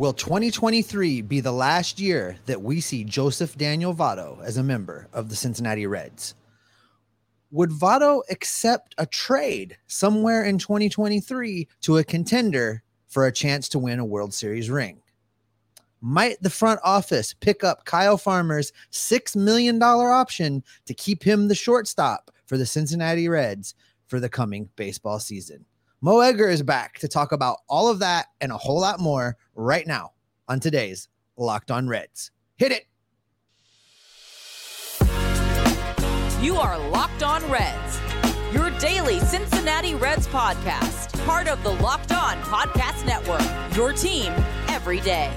Will 2023 be the last year that we see Joseph Daniel Votto as a member of the Cincinnati Reds? Would Votto accept a trade somewhere in 2023 to a contender for a chance to win a World Series ring? Might the front office pick up Kyle Farmer's $6 million option to keep him the shortstop for the Cincinnati Reds for the coming baseball season? Mo Egger is back to talk about all of that and a whole lot more right now on today's Locked On Reds. Hit it. You are Locked On Reds, your daily Cincinnati Reds podcast, part of the Locked On Podcast Network, your team every day.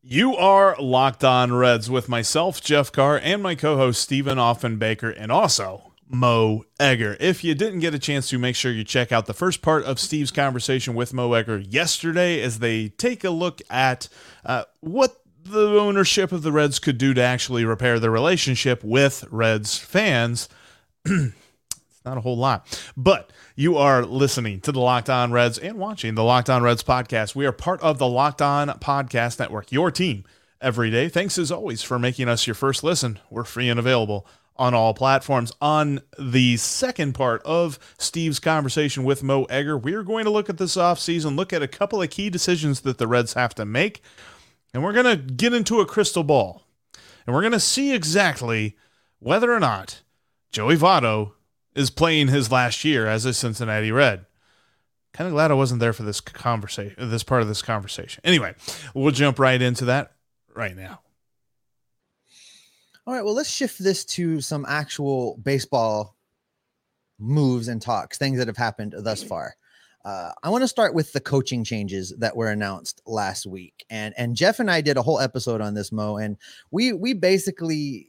You are Locked On Reds with myself, Jeff Carr, and my co host, Stephen Offenbaker, and also Mo Egger. If you didn't get a chance to, make sure you check out the first part of Steve's conversation with Mo Egger yesterday as they take a look at uh, what the ownership of the Reds could do to actually repair their relationship with Reds fans. it's not a whole lot, but you are listening to the Locked On Reds and watching the Locked On Reds podcast. We are part of the Locked On Podcast Network, your team every day. Thanks as always for making us your first listen. We're free and available on all platforms. On the second part of Steve's conversation with Mo Egger, we're going to look at this offseason, look at a couple of key decisions that the Reds have to make, and we're going to get into a crystal ball. And we're going to see exactly whether or not Joey Votto is playing his last year as a Cincinnati Red. Kind of glad I wasn't there for this conversation, this part of this conversation. Anyway, we'll jump right into that right now. All right, well, let's shift this to some actual baseball moves and talks, things that have happened thus far. Uh, I want to start with the coaching changes that were announced last week, and and Jeff and I did a whole episode on this, Mo, and we we basically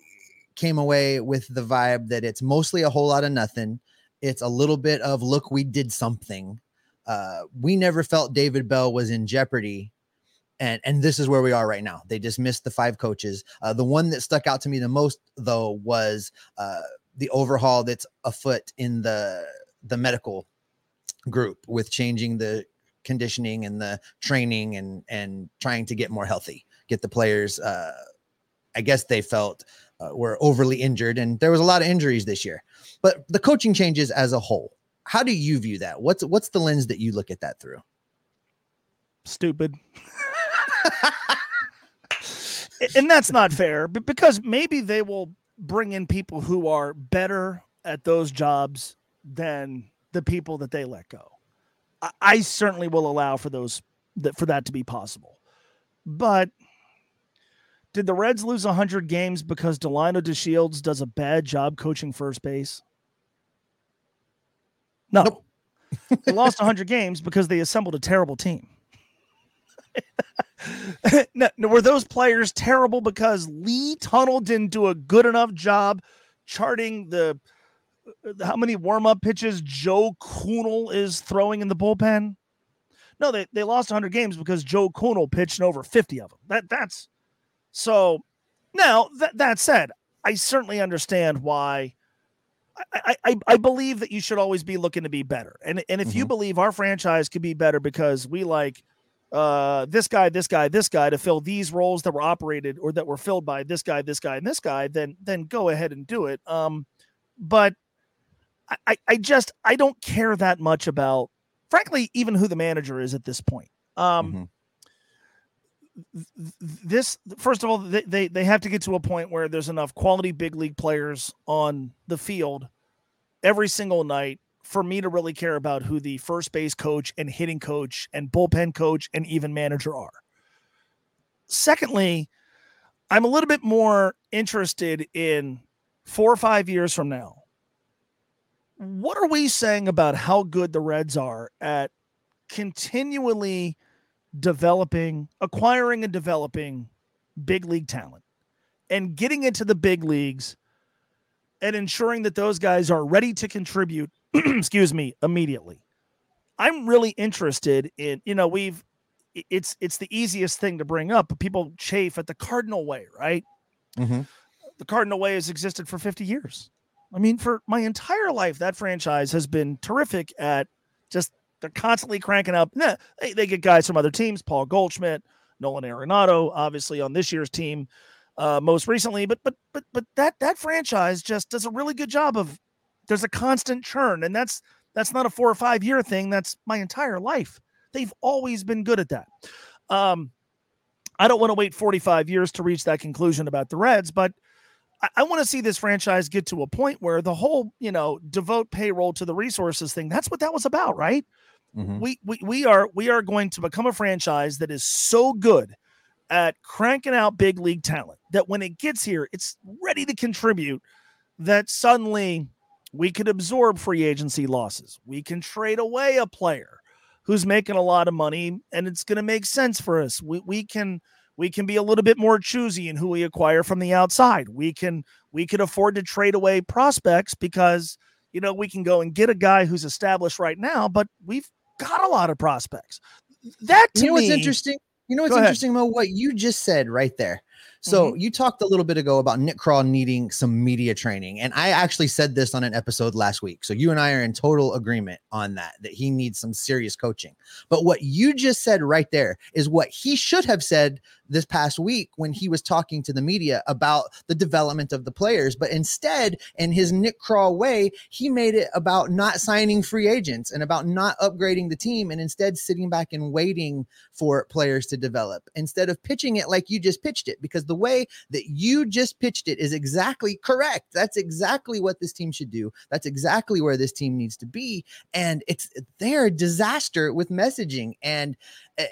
came away with the vibe that it's mostly a whole lot of nothing. It's a little bit of look, we did something. Uh, we never felt David Bell was in jeopardy and and this is where we are right now. They dismissed the five coaches. Uh, the one that stuck out to me the most, though, was uh, the overhaul that's afoot in the the medical group with changing the conditioning and the training and and trying to get more healthy, get the players. Uh, I guess they felt uh, were overly injured, and there was a lot of injuries this year. But the coaching changes as a whole, how do you view that? What's what's the lens that you look at that through? Stupid. and that's not fair because maybe they will bring in people who are better at those jobs than the people that they let go. I, I certainly will allow for those that for that to be possible. But did the Reds lose 100 games because Delino DeShields does a bad job coaching first base? No. Nope. they lost 100 games because they assembled a terrible team. no, were those players terrible because Lee Tunnell didn't do a good enough job charting the uh, how many warm up pitches Joel Kuhnel is throwing in the bullpen? No, they, they lost 100 games because Joel Kuhnel pitched in over 50 of them. That that's so. Now that that said, I certainly understand why. I, I, I believe that you should always be looking to be better, and and if mm-hmm. you believe our franchise could be better because we like uh, this guy, this guy, this guy to fill these roles that were operated or that were filled by this guy, this guy, and this guy, then then go ahead and do it. Um, but I, I just I don't care that much about, frankly, even who the manager is at this point. Um, mm-hmm. this first of all, they, they they have to get to a point where there's enough quality big league players on the field every single night for me to really care about who the first base coach and hitting coach and bullpen coach and even manager are. Secondly, I'm a little bit more interested in four or five years from now. What are we saying about how good the Reds are at continually developing, acquiring, and developing big league talent and getting into the big leagues and ensuring that those guys are ready to contribute excuse me, immediately. I'm really interested in, you know, we've it's it's the easiest thing to bring up, but people chafe at the Cardinal way, right? Mm-hmm. The Cardinal way has existed for 50 years. I mean, for my entire life, that franchise has been terrific at just they're constantly cranking up. They, they get guys from other teams, Paul Goldschmidt, Nolan Arenado, obviously on this year's team, uh, most recently. But but but but that that franchise just does a really good job of. There's a constant churn, and that's that's not a four or five year thing. That's my entire life. They've always been good at that. Um, I don't want to wait 45 years to reach that conclusion about the Reds, but I, I want to see this franchise get to a point where the whole, you know, devote payroll to the resources thing. That's what that was about, right? Mm-hmm. We, we we are we are going to become a franchise that is so good at cranking out big league talent that when it gets here, it's ready to contribute. That suddenly we could absorb free agency losses. We can trade away a player who's making a lot of money and it's going to make sense for us. We, we can we can be a little bit more choosy in who we acquire from the outside. We can we can afford to trade away prospects because you know we can go and get a guy who's established right now, but we've got a lot of prospects. That to you know me, what's interesting. You know what's interesting, about What you just said right there. So mm-hmm. you talked a little bit ago about Nick Krall needing some media training, and I actually said this on an episode last week. So you and I are in total agreement on that that he needs some serious coaching. But what you just said right there is what he should have said this past week when he was talking to the media about the development of the players. But instead, in his Nick Krall way, he made it about not signing free agents and about not upgrading the team and instead sitting back and waiting for players to develop instead of pitching it like you just pitched it. Because the way that you just pitched it is exactly correct. That's exactly what this team should do. That's exactly where this team needs to be. And it's they're a disaster with messaging. And uh,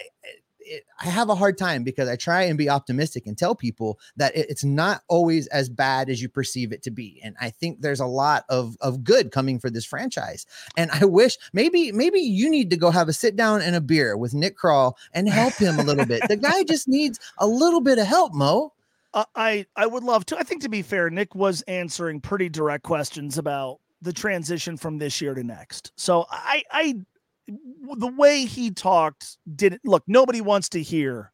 it, I have a hard time because I try and be optimistic and tell people that it, it's not always as bad as you perceive it to be. And I think there's a lot of of good coming for this franchise. And I wish maybe maybe you need to go have a sit down and a beer with Nick Krall and help him a little bit. The guy just needs a little bit of help, Mo. Uh, I I would love to. I think to be fair, Nick was answering pretty direct questions about the transition from this year to next. So I I the way he talked didn't look. Nobody wants to hear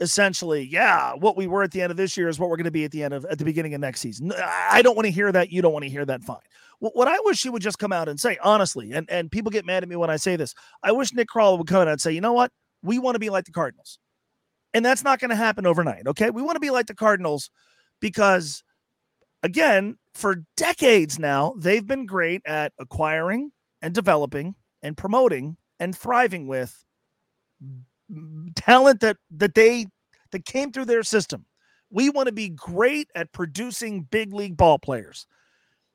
essentially, yeah, what we were at the end of this year is what we're going to be at the end of at the mm. beginning of next season. I don't want to hear that. You don't want to hear that. Fine. What I wish he would just come out and say, honestly, and, and people get mad at me when I say this. I wish Nick Krall would come out and say, you know what? We want to be like the Cardinals. And that's not going to happen overnight. Okay. We want to be like the Cardinals because, again, for decades now, they've been great at acquiring and developing and promoting and thriving with talent that that they that came through their system. We want to be great at producing big league ball players.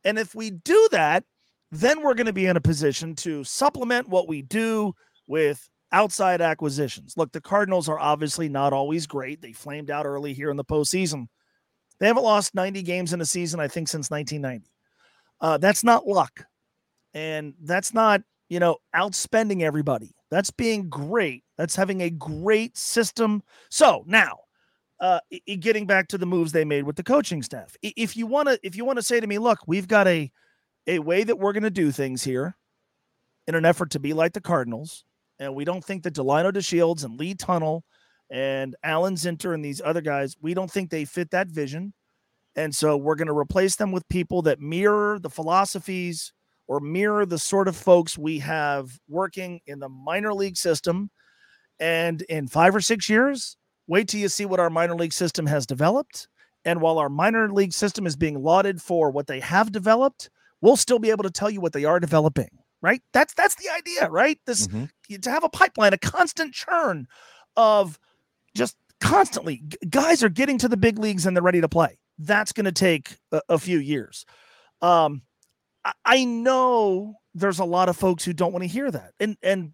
And if we do that, then we're going to be in a position to supplement what we do with outside acquisitions. Look, the Cardinals are obviously not always great. They flamed out early here in the postseason. They haven't lost 90 games in a season, I think, since 1990. Uh, that's not luck. And that's not you know, outspending everybody. That's being great. That's having a great system. So now, uh, getting back to the moves they made with the coaching staff. If you want to, if you want to say to me, look, we've got a a way that we're going to do things here, in an effort to be like the Cardinals, and we don't think that Delino DeShields and Lee Tunnell and Alan Zinter and these other guys, we don't think they fit that vision, and so we're going to replace them with people that mirror the philosophies or mirror the sort of folks we have working in the minor league system. And in five or six years, wait till you see what our minor league system has developed. And while our minor league system is being lauded for what they have developed, we'll still be able to tell you what they are developing. Right? That's that's the idea, right? This mm-hmm. to have a pipeline, a constant churn of just constantly guys are getting to the big leagues and they're ready to play. That's going to take a, a few years. Um, I know there's a lot of folks who don't want to hear that. And and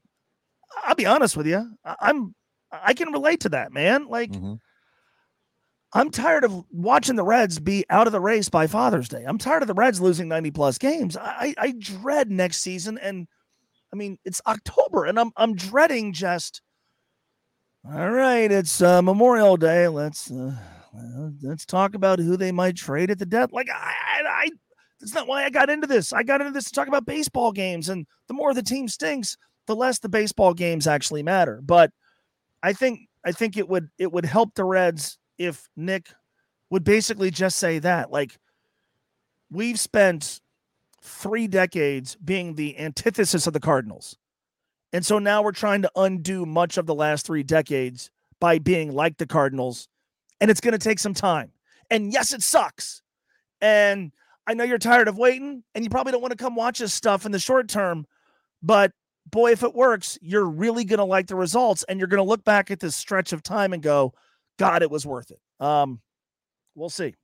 I'll be honest with you, I'm I can relate to that, man. Like mm-hmm. I'm tired of watching the Reds be out of the race by Father's Day. I'm tired of the Reds losing 90 plus games. I, I dread next season. And I mean, it's October and I'm I'm dreading just all right, it's uh, Memorial Day. Let's uh, let's talk about who they might trade at the death. Like I, I, that's not why I got into this. I got into this to talk about baseball games. And the more the team stinks, the less the baseball games actually matter. But I think I think it would it would help the Reds if Nick would basically just say that. Like we've spent three decades being the antithesis of the Cardinals. And so now we're trying to undo much of the last three decades by being like the Cardinals. And it's going to take some time. And yes, it sucks. And I know you're tired of waiting and you probably don't want to come watch this stuff in the short term. But boy, if it works, you're really going to like the results and you're going to look back at this stretch of time and go, God, it was worth it. Um, we'll see.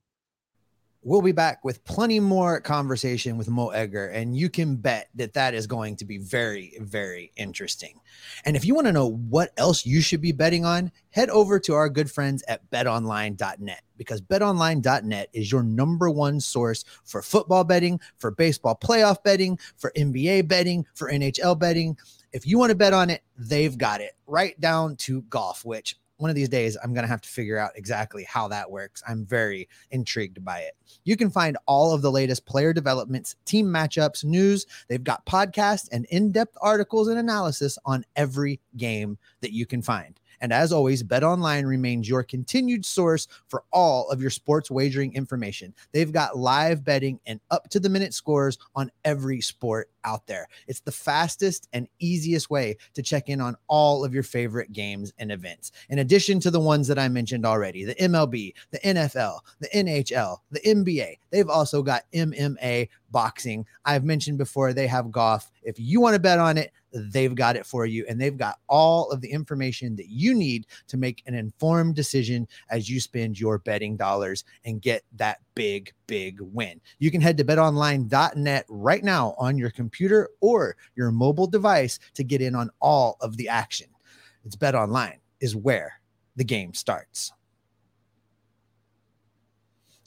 We'll be back with plenty more conversation with Mo Egger, and you can bet that that is going to be very, very interesting. And if you want to know what else you should be betting on, head over to our good friends at betonline.net because betonline.net is your number one source for football betting, for baseball playoff betting, for NBA betting, for NHL betting. If you want to bet on it, they've got it right down to golf, which one of these days I'm going to have to figure out exactly how that works. I'm very intrigued by it. You can find all of the latest player developments, team matchups, news. They've got podcasts and in depth articles and analysis on every game that you can find. And as always, BetOnline remains your continued source for all of your sports wagering information. They've got live betting and up to the minute scores on every sport out there. It's the fastest and easiest way to check in on all of your favorite games and events. In addition to the ones that I mentioned already, the MLB, the NFL, the NHL, the NBA, they've also got MMA boxing. I've mentioned before they have golf. If you want to bet on it, they've got it for you. And they've got all of the information that you need to make an informed decision as you spend your betting dollars and get that big, big win. You can head to betonline.net right now on your computer or your mobile device to get in on all of the action. It's betonline is where the game starts.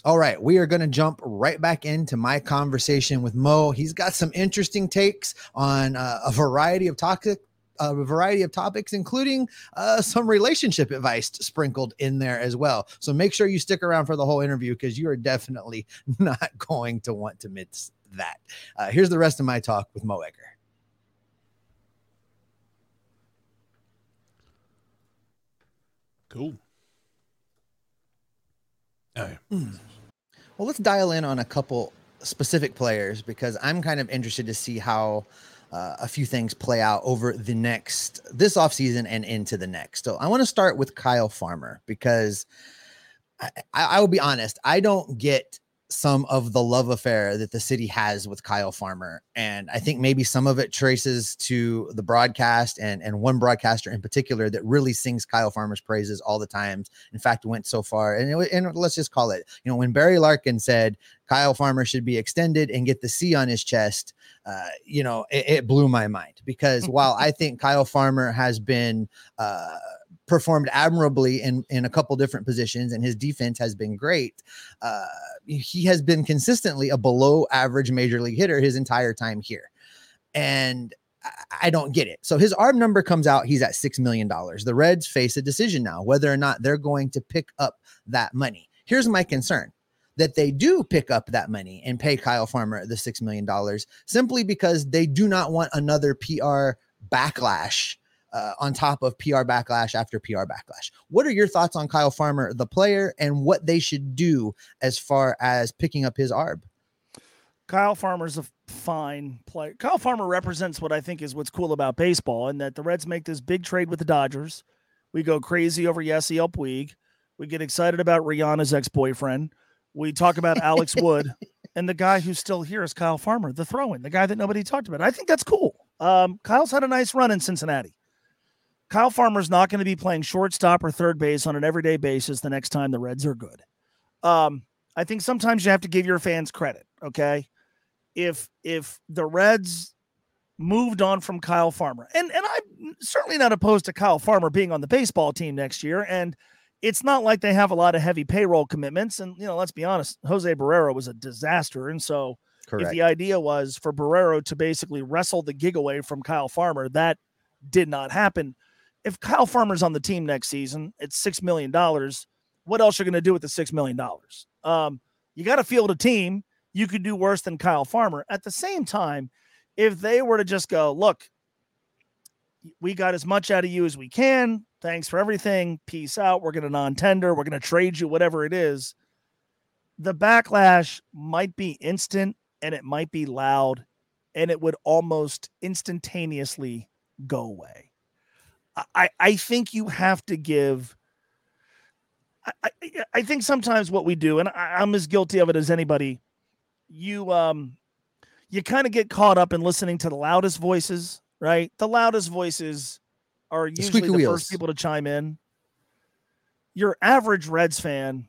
All right, we are going to jump right back into my conversation with Mo. He's got some interesting takes on uh, a variety of toxic a variety of topics, including uh, some relationship advice sprinkled in there as well. So make sure you stick around for the whole interview because you are definitely not going to want to miss that. Uh, here's the rest of my talk with Mo Egger. Cool. Mm. Well, let's dial in on a couple specific players because I'm kind of interested to see how uh, a few things play out over the next this offseason and into the next. So I want to start with Kyle Farmer because I, I will be honest, I don't get some of the love affair that the city has with Kyle Farmer. And I think maybe some of it traces to the broadcast and, and one broadcaster in particular that really sings Kyle Farmer's praises all the time. In fact, went so far. And, it, and let's just call it, you know, when Barry Larkin said Kyle Farmer should be extended and get the C on his chest, uh, you know, it, it blew my mind because while I think Kyle Farmer has been, uh, performed admirably in in a couple different positions and his defense has been great uh, he has been consistently a below average major league hitter his entire time here and I don't get it. So his arb number comes out. He's at $6 million. The Reds face a decision now whether or not they're going to pick up that money. Here's my concern that they do pick up that money and pay Kyle Farmer the $6 million simply because they do not want another PR backlash uh, on top of PR backlash after PR backlash. What are your thoughts on Kyle Farmer, the player, and what they should do as far as picking up his ARB? Kyle Farmer's a fine player. Kyle Farmer represents what I think is what's cool about baseball, and that the Reds make this big trade with the Dodgers. We go crazy over Yasiel Puig. We get excited about Rihanna's ex-boyfriend. We talk about Alex Wood, and the guy who's still here is Kyle Farmer, the throw-in, the guy that nobody talked about. I think that's cool. Um, Kyle's had a nice run in Cincinnati. Kyle Farmer's not going to be playing shortstop or third base on an everyday basis the next time the Reds are good. Um, I think sometimes you have to give your fans credit. Okay, if if the Reds moved on from Kyle Farmer, and and I'm certainly not opposed to Kyle Farmer being on the baseball team next year, and it's not like they have a lot of heavy payroll commitments. And you know, let's be honest, Jose Barrero was a disaster, and so. Correct. If the idea was for Barrero to basically wrestle the gig away from Kyle Farmer, that did not happen if Kyle Farmer's on the team next season, it's six million dollars. What else are you going to do with the six million dollars? Um, you got to field a team. You could do worse than Kyle Farmer. At the same time, if they were to just go, look, we got as much out of you as we can. Thanks for everything. Peace out. We're going to non-tender. We're going to trade you, whatever it is. The backlash might be instant and it might be loud, and it would almost instantaneously go away. I, I think you have to give. I, I, I think sometimes what we do, and I, I'm as guilty of it as anybody, you um you kind of get caught up in listening to the loudest voices, right? The loudest voices are usually the wheels. first people to chime in. Your average Reds fan,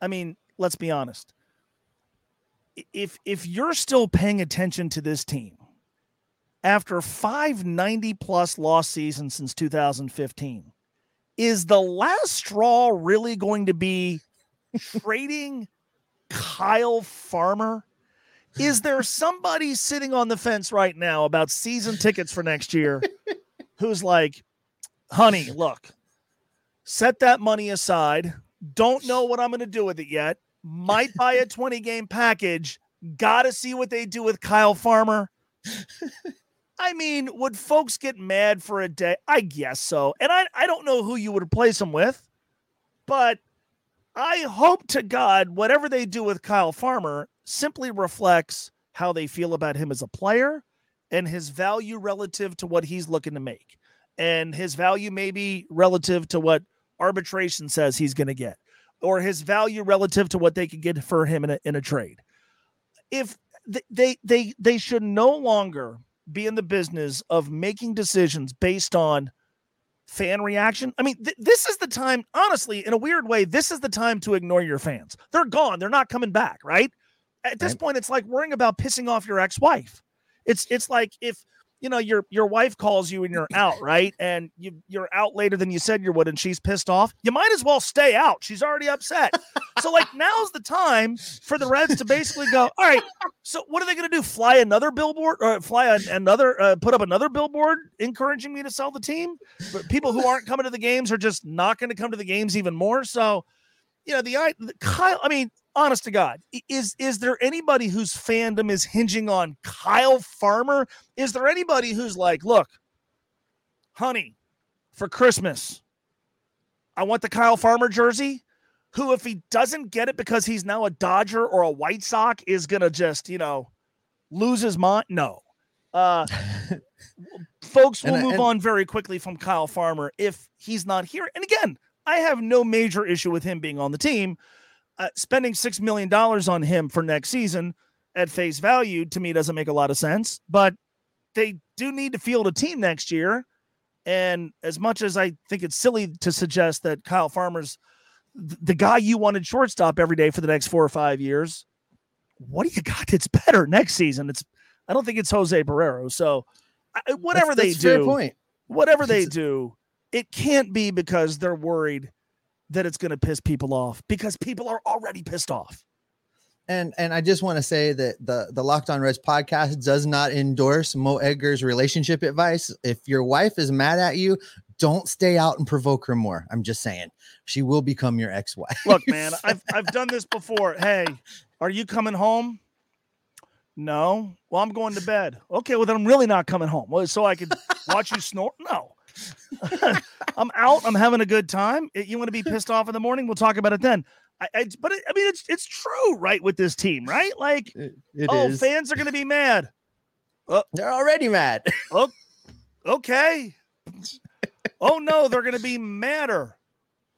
I mean, let's be honest. If if you're still paying attention to this team after five 90 plus loss seasons since 2015, is the last straw really going to be trading Kyle Farmer? Is there somebody sitting on the fence right now about season tickets for next year who's like, honey, look, set that money aside. Don't know what I'm going to do with it yet. Might buy a 20 game package. Got to see what they do with Kyle Farmer. I mean, would folks get mad for a day? I guess so. And I, I don't know who you would replace him with, but I hope to God whatever they do with Kyle Farmer simply reflects how they feel about him as a player and his value relative to what he's looking to make. And his value maybe relative to what arbitration says he's going to get, or his value relative to what they could get for him in a, in a trade. If they they they should no longer be in the business of making decisions based on fan reaction. I mean, th- this is the time, honestly, in a weird way, this is the time to ignore your fans. They're gone. They're not coming back, right? At this Right. point, it's like worrying about pissing off your ex-wife. It's it's like if you know your your wife calls you and you're out, right? And you you're out later than you said you would, and she's pissed off. You might as well stay out. She's already upset. so like now's the time for the Reds to basically go, all right. So what are they going to do? Fly another billboard or fly an, another uh, put up another billboard encouraging me to sell the team? But people who aren't coming to the games are just not going to come to the games even more. So, you know, the, I the Kyle. I mean, honest to God, is is there anybody whose fandom is hinging on Kyle Farmer? Is there anybody who's like, look, honey, for Christmas, I want the Kyle Farmer jersey? Who, if he doesn't get it because he's now a Dodger or a White Sox, is gonna just, you know, lose his mind? No. Uh, folks will And move and- on very quickly from Kyle Farmer if he's not here. And again, I have no major issue with him being on the team. Uh, spending six million dollars on him for next season at face value to me doesn't make a lot of sense. But they do need to field a team next year. And as much as I think it's silly to suggest that Kyle Farmer's the guy you wanted shortstop every day for the next four or five years, what do you got that's better next season? It's I don't think it's Jose Barrero. So I, whatever That's- they that's fair do, point. whatever they do, it can't be because they're worried that it's going to piss people off because people are already pissed off. And and I just want to say that the the Locked On Reds podcast does not endorse Mo Egger's relationship advice. If your wife is mad at you, don't stay out and provoke her more. I'm just saying, she will become your ex-wife. Look, man, I've I've done this before. Hey, are you coming home? No. Well, I'm going to bed. Okay, well then I'm really not coming home. Well, so I could watch you snore? No. I'm out. I'm having a good time. You want to be pissed off in the morning? We'll talk about it then. I, I but it, I mean, it's it's true, right? With this team, right? Like, It- it oh, is. fans are going to be mad. Oh. They're already mad. Oh, okay. oh no, they're going to be madder.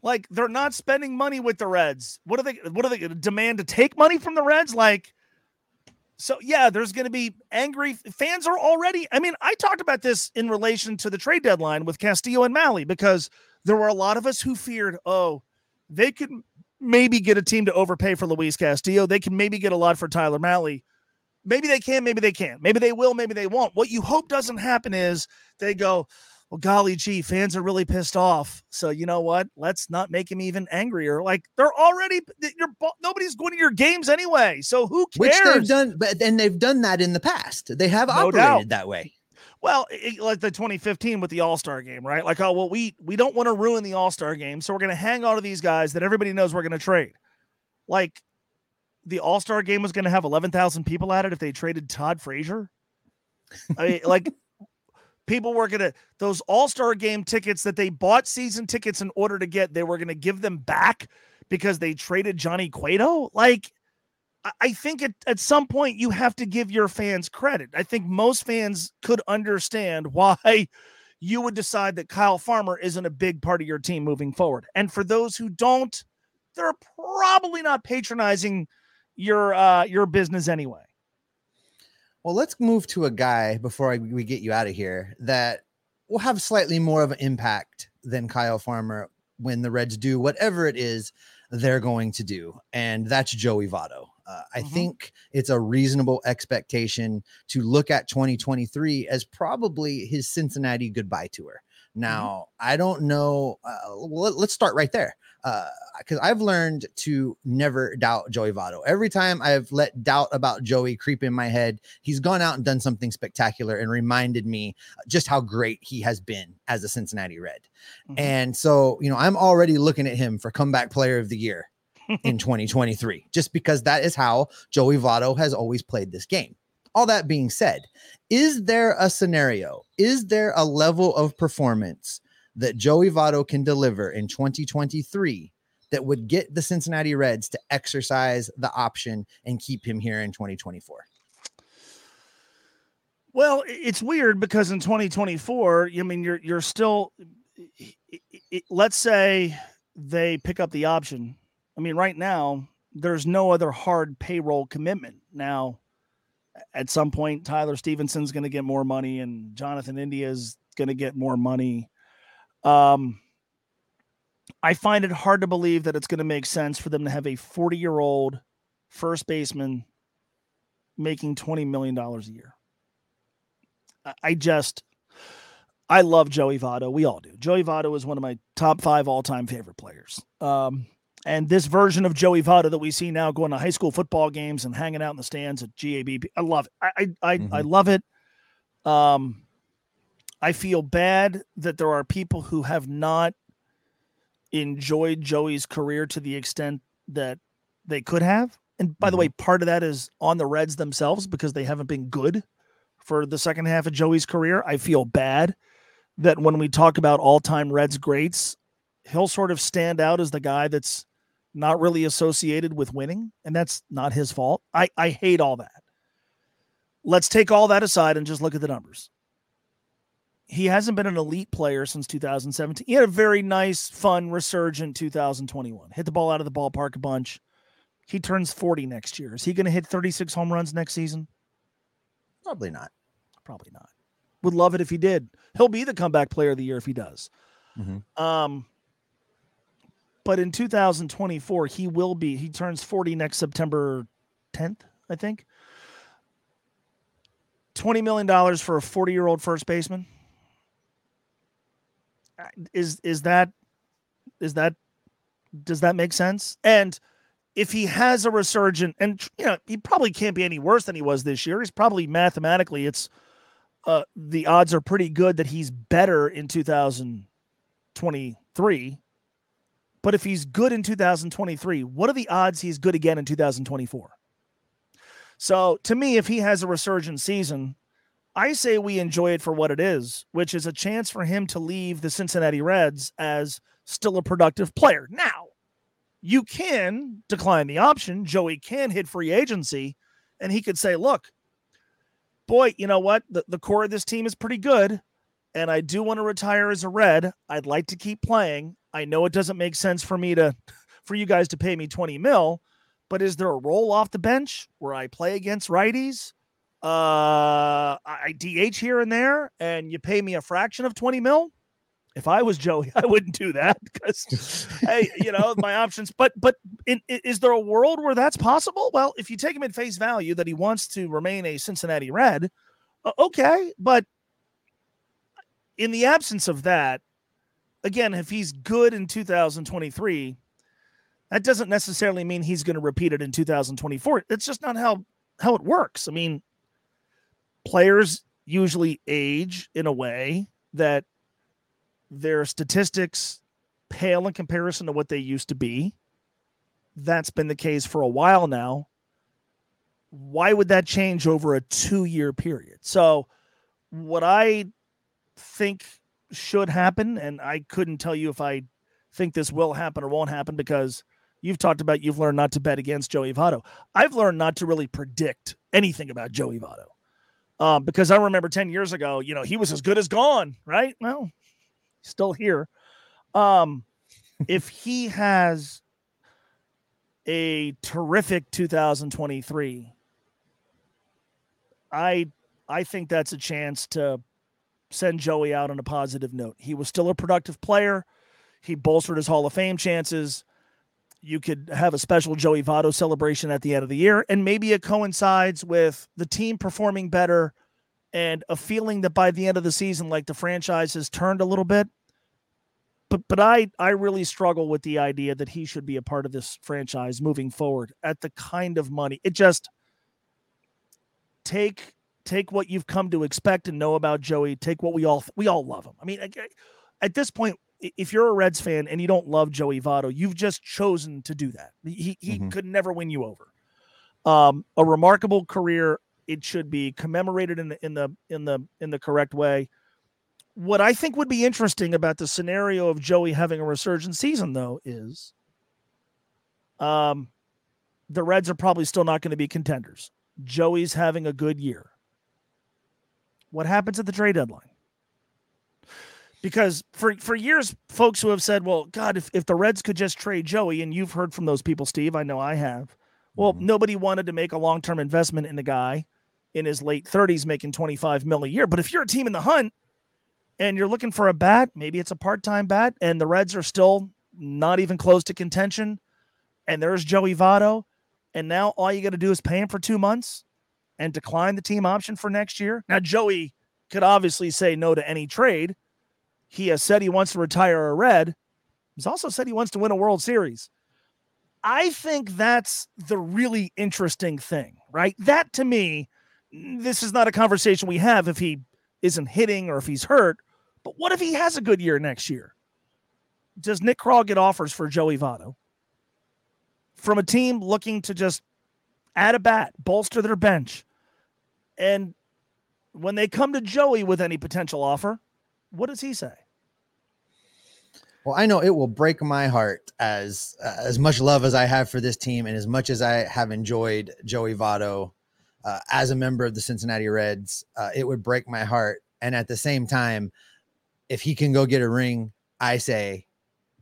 Like they're not spending money with the Reds. What are they? What are they going to demand to take money from the Reds? Like, so yeah, there's going to be angry fans are already. I mean, I talked about this in relation to the trade deadline with Castillo and Mahle because there were a lot of us who feared, oh, they could maybe get a team to overpay for Luis Castillo. They can maybe get a lot for Tyler Mahle. Maybe they can, maybe they can't. Maybe they will, maybe they won't. What you hope doesn't happen is they go, well, golly gee, fans are really pissed off. So you know what? Let's not make him even angrier. Like they're already, you're nobody's going to your games anyway. So who cares? Which they've done, but and they've done that in the past. They have No operated doubt. that way. Well, it, like the 2015 with the All Star game, right? Like, oh well, we we don't want to ruin the All Star game, so we're going to hang on to these guys that everybody knows we're going to trade. Like, the All Star game was going to have 11,000 people at it if they traded Todd Frazier. I mean, like, people were going to those All Star game tickets that they bought season tickets in order to get, they were going to give them back because they traded Johnny Cueto. Like, I- I think at, at some point you have to give your fans credit. I think most fans could understand why you would decide that Kyle Farmer isn't a big part of your team moving forward. And for those who don't, they're probably not patronizing your uh, your business anyway. Well, let's move to a guy before I, we get you out of here that will have slightly more of an impact than Kyle Farmer when the Reds do whatever it is they're going to do, and that's Joey Votto. Uh, I mm-hmm. think it's a reasonable expectation to look at 2023 as probably his Cincinnati goodbye tour. Mm-hmm. Now, mm-hmm. I don't know. Uh, well, let's start right there because uh, I've learned to never doubt Joey Votto. Every time I've let doubt about Joey creep in my head, he's gone out and done something spectacular and reminded me just how great he has been as a Cincinnati Red. Mm-hmm. And so, you know, I'm already looking at him for comeback player of the year in 2023, just because that is how Joey Votto has always played this game. All that being said, is there a scenario? Is there a level of performance that Joey Votto can deliver in 2023 that would get the Cincinnati Reds to exercise the option and keep him here in 2024? Well, it's weird because in 2024, I mean, you're you're still. let's say they pick up the option. I mean, right now there's no other hard payroll commitment. Now, at some point, Tyler Stephenson's going to get more money, and Jonathan India is going to get more money. Um, I find it hard to believe that it's going to make sense for them to have a 40 year old first baseman making $20 million a year. I just, I love Joey Votto. We all do. Joey Votto is one of my top five all time favorite players. Um, and this version of Joey Votto that we see now going to high school football games and hanging out in the stands at GAB, I love it. I I, I, mm-hmm. I love it. Um, I feel bad that there are people who have not enjoyed Joey's career to the extent that they could have. And by mm-hmm. the way, part of that is on the Reds themselves because they haven't been good for the second half of Joey's career. I feel bad that when we talk about all time Reds greats, he'll sort of stand out as the guy that's not really associated with winning. And that's not his fault. I, I hate all that. Let's take all that aside and just look at the numbers he hasn't been an elite player since 2017. He had a very nice, fun resurgent 2021. Hit the ball out of the ballpark a bunch. He turns 40 next year. Is he going to hit 36 home runs next season? Probably not. Probably not. Would love it if he did. He'll be the comeback player of the year if he does. Mm-hmm. Um, but in 2024, he will be. He turns 40 next September 10th, I think. $20 million for a 40 year old first baseman is is that is that does that make sense? And if he has a resurgent, and you know, he probably can't be any worse than he was this year. He's probably mathematically, it's uh, the odds are pretty good that he's better in 2023. But if he's good in 2023, what are the odds he's good again in 2024? So to me, if he has a resurgent season, I say we enjoy it for what it is, which is a chance for him to leave the Cincinnati Reds as still a productive player. Now, you can decline the option. Joey can hit free agency, and he could say, look, boy, you know what? The, the core of this team is pretty good, and I do want to retire as a Red. I'd like to keep playing. I know it doesn't make sense for me to, for you guys to pay me 20 mil, but is there a role off the bench where I play against righties? Uh, I DH here and there, and you pay me a fraction of 20 mil. If I was Joey, I wouldn't do that because, hey, you know, my options. But, but in, is there a world where that's possible? Well, if you take him at face value that he wants to remain a Cincinnati Red, okay. But in the absence of that, again, if he's good in 2023, that doesn't necessarily mean he's going to repeat it in 2024. It's just not how how it works. I mean, players usually age in a way that their statistics pale in comparison to what they used to be. That's been the case for a while now. Why would that change over a two year period? So, what I think should happen, and I couldn't tell you if I think this will happen or won't happen because you've talked about you've learned not to bet against Joey Votto. I've learned not to really predict anything about Joey Votto Um, because I remember 10 years ago, you know, he was as good as gone, right? Well, still here. Um, if he has a terrific 2023, I I think that's a chance to send Joey out on a positive note. He was still a productive player. He bolstered his Hall of Fame chances. You could have a special Joey Votto celebration at the end of the year, and maybe it coincides with the team performing better and a feeling that by the end of the season, like the franchise has turned a little bit. But but I I really struggle with the idea that he should be a part of this franchise moving forward at the kind of money. It just take take what you've come to expect and know about Joey. Take what we all we all love him. I mean, at this point, if you're a Reds fan and you don't love Joey Votto, you've just chosen to do that. He he mm-hmm. could never win you over. Um, a remarkable career. It should be commemorated in the in the in the in the correct way. What I think would be interesting about the scenario of Joey having a resurgent season, though, is um, the Reds are probably still not going to be contenders. Joey's having a good year. What happens at the trade deadline? Because for, for years, folks who have said, well, God, if, if the Reds could just trade Joey, and you've heard from those people, Steve, I know I have. Well, mm-hmm. nobody wanted to make a long term investment in a guy in his late 30s making 25 mil a year. But if you're a team in the hunt and you're looking for a bat, maybe it's a part time bat, and the Reds are still not even close to contention, and there's Joey Votto, and now all you got to do is pay him for two months and decline the team option for next year. Now, Joey could obviously say no to any trade. He has said he wants to retire a Red. He's also said he wants to win a World Series. I think that's the really interesting thing, right? That to me, this is not a conversation we have if he isn't hitting or if he's hurt. But what if he has a good year next year? Does Nick Krall get offers for Joey Votto? from a team looking to just add a bat, bolster their bench. And when they come to Joey with any potential offer, what does he say? Well, I know it will break my heart as uh, as much love as I have for this team, and as much as I have enjoyed Joey Votto uh, as a member of the Cincinnati Reds. Uh, it would break my heart, and at the same time, if he can go get a ring, I say,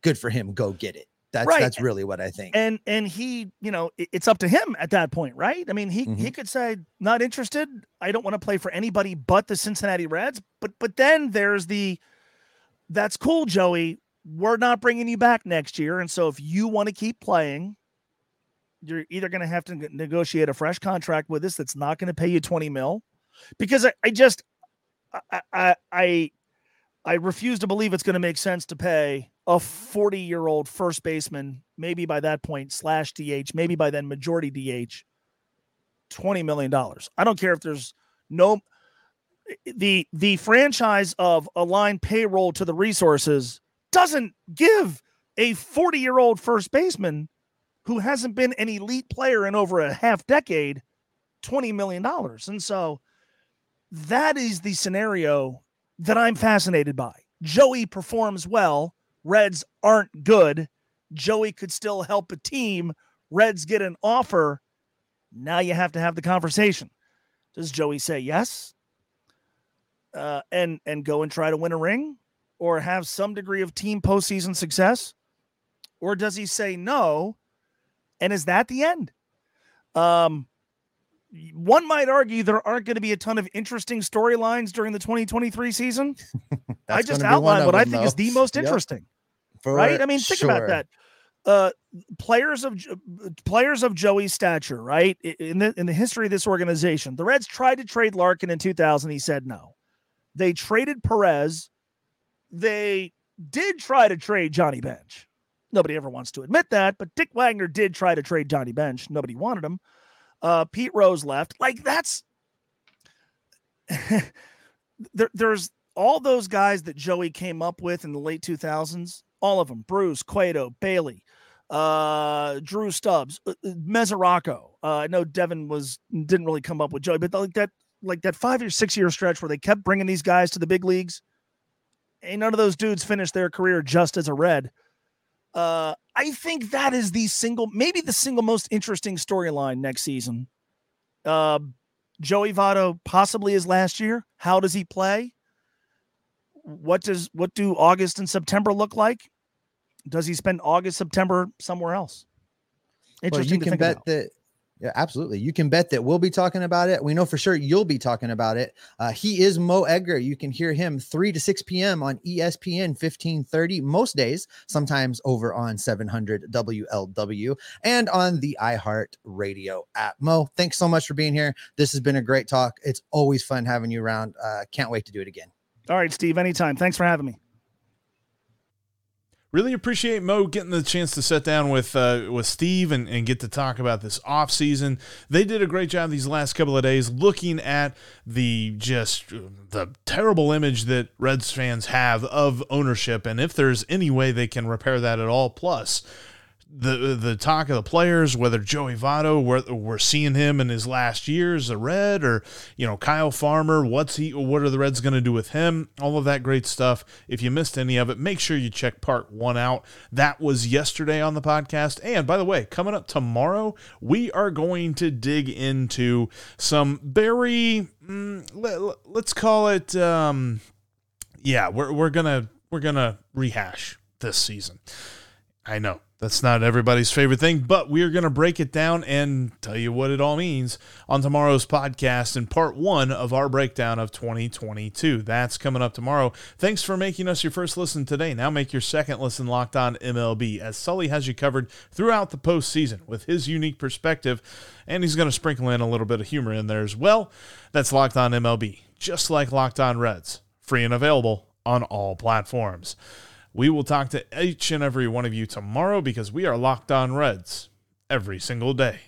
good for him. Go get it. That's right. that's really what I think. And and he, you know, it's up to him at that point, right? I mean, he mm-hmm. he could say not interested. I don't want to play for anybody but the Cincinnati Reds. But but then there's the that's cool, Joey. We're not bringing you back next year, and so if you want to keep playing, you're either going to have to negotiate a fresh contract with us that's not going to pay you 20 mil because I, I just I, I I I refuse to believe it's going to make sense to pay a 40 year old first baseman, maybe by that point, slash DH, maybe by then majority DH, $20 million. I don't care if there's no the the franchise of align payroll to the resources doesn't give a 40 year old first baseman who hasn't been an elite player in over a half decade 20 million dollars and so that is the scenario that i'm fascinated by joey performs well Reds aren't good. Joey could still help a team. Reds get an offer. Now you have to have the conversation. Does Joey say yes? Uh, and and go and try to win a ring or have some degree of team postseason success? Or does he say no? And is that the end? Um, one might argue there aren't going to be a ton of interesting storylines during the 2023 season. I just outlined what I think though. is the most interesting. For right? I mean, think sure. about that. Uh, players of players of Joey's stature, right? In the in the history of this organization, the Reds tried to trade Larkin in 2000. He said no. They traded Perez. They did try to trade Johnny Bench. Nobody ever wants to admit that, but Dick Wagner did try to trade Johnny Bench. Nobody wanted him. Uh, Pete Rose left. Like that's there, there's all those guys that Joey came up with in the late 2000s all of them Bruce, Cueto, Bailey, uh, Drew Stubbs, uh, uh, Mesoraco. Uh, I know Devin was didn't really come up with Joey, but like that, like that five or six year stretch where they kept bringing these guys to the big leagues. Ain't none of those dudes finished their career just as a red. Uh, I think that is the single, maybe the single most interesting storyline next season. Uh, Joey Votto possibly his last year? How does he play? What does what do August and September look like? Does he spend August, September somewhere else? Interesting well, you can bet about. that yeah, absolutely. You can bet that we'll be talking about it. We know for sure you'll be talking about it. Uh, he is Mo Egger. You can hear him 3 to 6 p.m. on ESPN 1530 most days, sometimes over on 700 WLW and on the iHeart Radio app. Mo, thanks so much for being here. This has been a great talk. It's always fun having you around. Uh, can't wait to do it again. All right, Steve, anytime. Thanks for having me really appreciate Mo getting the chance to sit down with uh, with Steve and, and get to talk about this off season. They did a great job these last couple of days looking at the just the terrible image that Reds fans have of ownership and if there's any way they can repair that at all. Plus, the the talk of the players, whether Joey Votto, we're, we're seeing him in his last years a Red, or you know Kyle Farmer, what's he? What are the Reds going to do with him? All of that great stuff. If you missed any of it, make sure you check part one out. That was yesterday on the podcast. And by the way, coming up tomorrow, we are going to dig into some very mm, let, us call it. Um, yeah, we're we're gonna we're gonna rehash this season. I know that's not everybody's favorite thing, but we're going to break it down and tell you what it all means on tomorrow's podcast in part one of our breakdown of 2022. That's coming up tomorrow. Thanks for making us your first listen today. Now make your second listen locked on MLB, as Sully has you covered throughout the postseason with his unique perspective, and he's going to sprinkle in a little bit of humor in there as well. That's Locked On MLB, just like Locked On Reds, free and available on all platforms. We will talk to each and every one of you tomorrow because we are locked on Reds every single day.